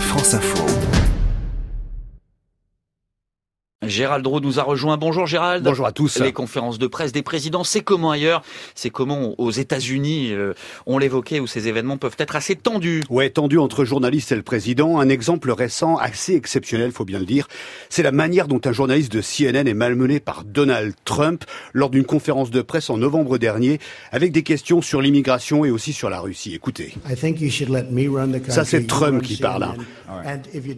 France Info. Gérald Roux nous a rejoint. Bonjour Gérald. Bonjour à tous. Les conférences de presse des présidents, c'est comment ailleurs? C'est comment aux États-Unis euh, On l'évoquait où ces événements peuvent être assez tendus? Ouais, tendus entre journalistes et le président. Un exemple récent, assez exceptionnel, faut bien le dire, c'est la manière dont un journaliste de CNN est malmené par Donald Trump lors d'une conférence de presse en novembre dernier, avec des questions sur l'immigration et aussi sur la Russie. Écoutez. Ça, c'est Trump qui parle. Hein.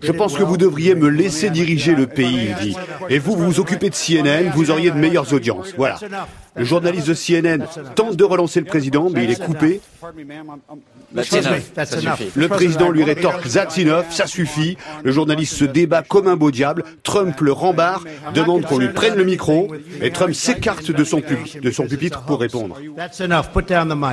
Je pense que vous devriez me laisser diriger le pays, il dit. Et vous, vous vous occupez de CNN, vous auriez de meilleures audiences. Voilà. Le journaliste de CNN tente de relancer le président, mais il est coupé. Le président lui rétorque That's enough, ça suffit. Le journaliste se débat comme un beau diable. Trump le rembarre, demande qu'on lui prenne le micro, et Trump s'écarte de son, de son pupitre pour répondre.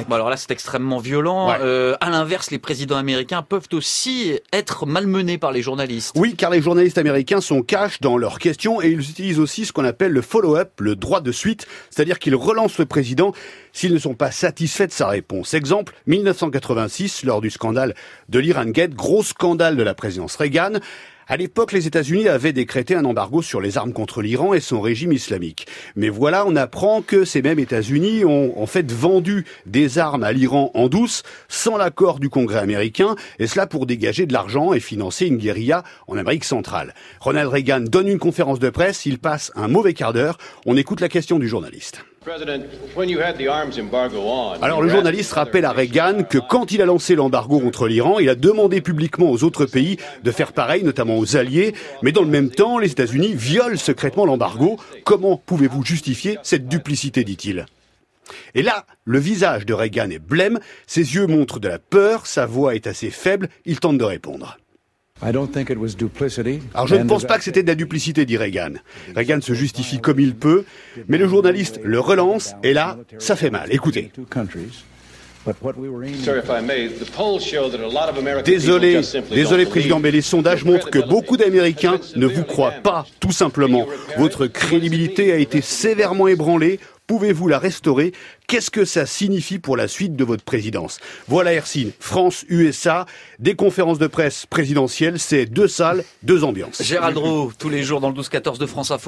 Bon alors là, c'est extrêmement violent. Euh, à l'inverse, les présidents américains peuvent aussi être malmenés par les journalistes. Oui, car les journalistes américains sont cash dans leurs questions et ils utilisent aussi ce qu'on appelle le follow-up, le droit de suite, c'est-à-dire qu'ils relancent le président s'ils ne sont pas satisfaits de sa réponse. Exemple, 1986, lors du scandale de l'Iran Gate, gros scandale de la présidence Reagan. À l'époque, les États-Unis avaient décrété un embargo sur les armes contre l'Iran et son régime islamique. Mais voilà, on apprend que ces mêmes États-Unis ont en fait vendu des armes à l'Iran en douce, sans l'accord du Congrès américain, et cela pour dégager de l'argent et financer une guérilla en Amérique centrale. Ronald Reagan donne une conférence de presse, il passe un mauvais quart d'heure. On écoute la question du journaliste. Alors le journaliste rappelle à Reagan que quand il a lancé l'embargo contre l'Iran, il a demandé publiquement aux autres pays de faire pareil, notamment aux alliés, mais dans le même temps, les États-Unis violent secrètement l'embargo. Comment pouvez-vous justifier cette duplicité, dit-il? Et là, le visage de Reagan est blême, ses yeux montrent de la peur, sa voix est assez faible, il tente de répondre. Alors je ne pense pas que c'était de la duplicité, dit Reagan. Reagan se justifie comme il peut, mais le journaliste le relance, et là, ça fait mal. Écoutez. Désolé, désolé Président, mais les sondages montrent que beaucoup d'Américains ne vous croient pas, tout simplement. Votre crédibilité a été sévèrement ébranlée. Pouvez-vous la restaurer? Qu'est-ce que ça signifie pour la suite de votre présidence? Voilà Hercine, France-USA, des conférences de presse présidentielles, c'est deux salles, deux ambiances. Gérald Roux, tous les jours dans le 12-14 de France Info.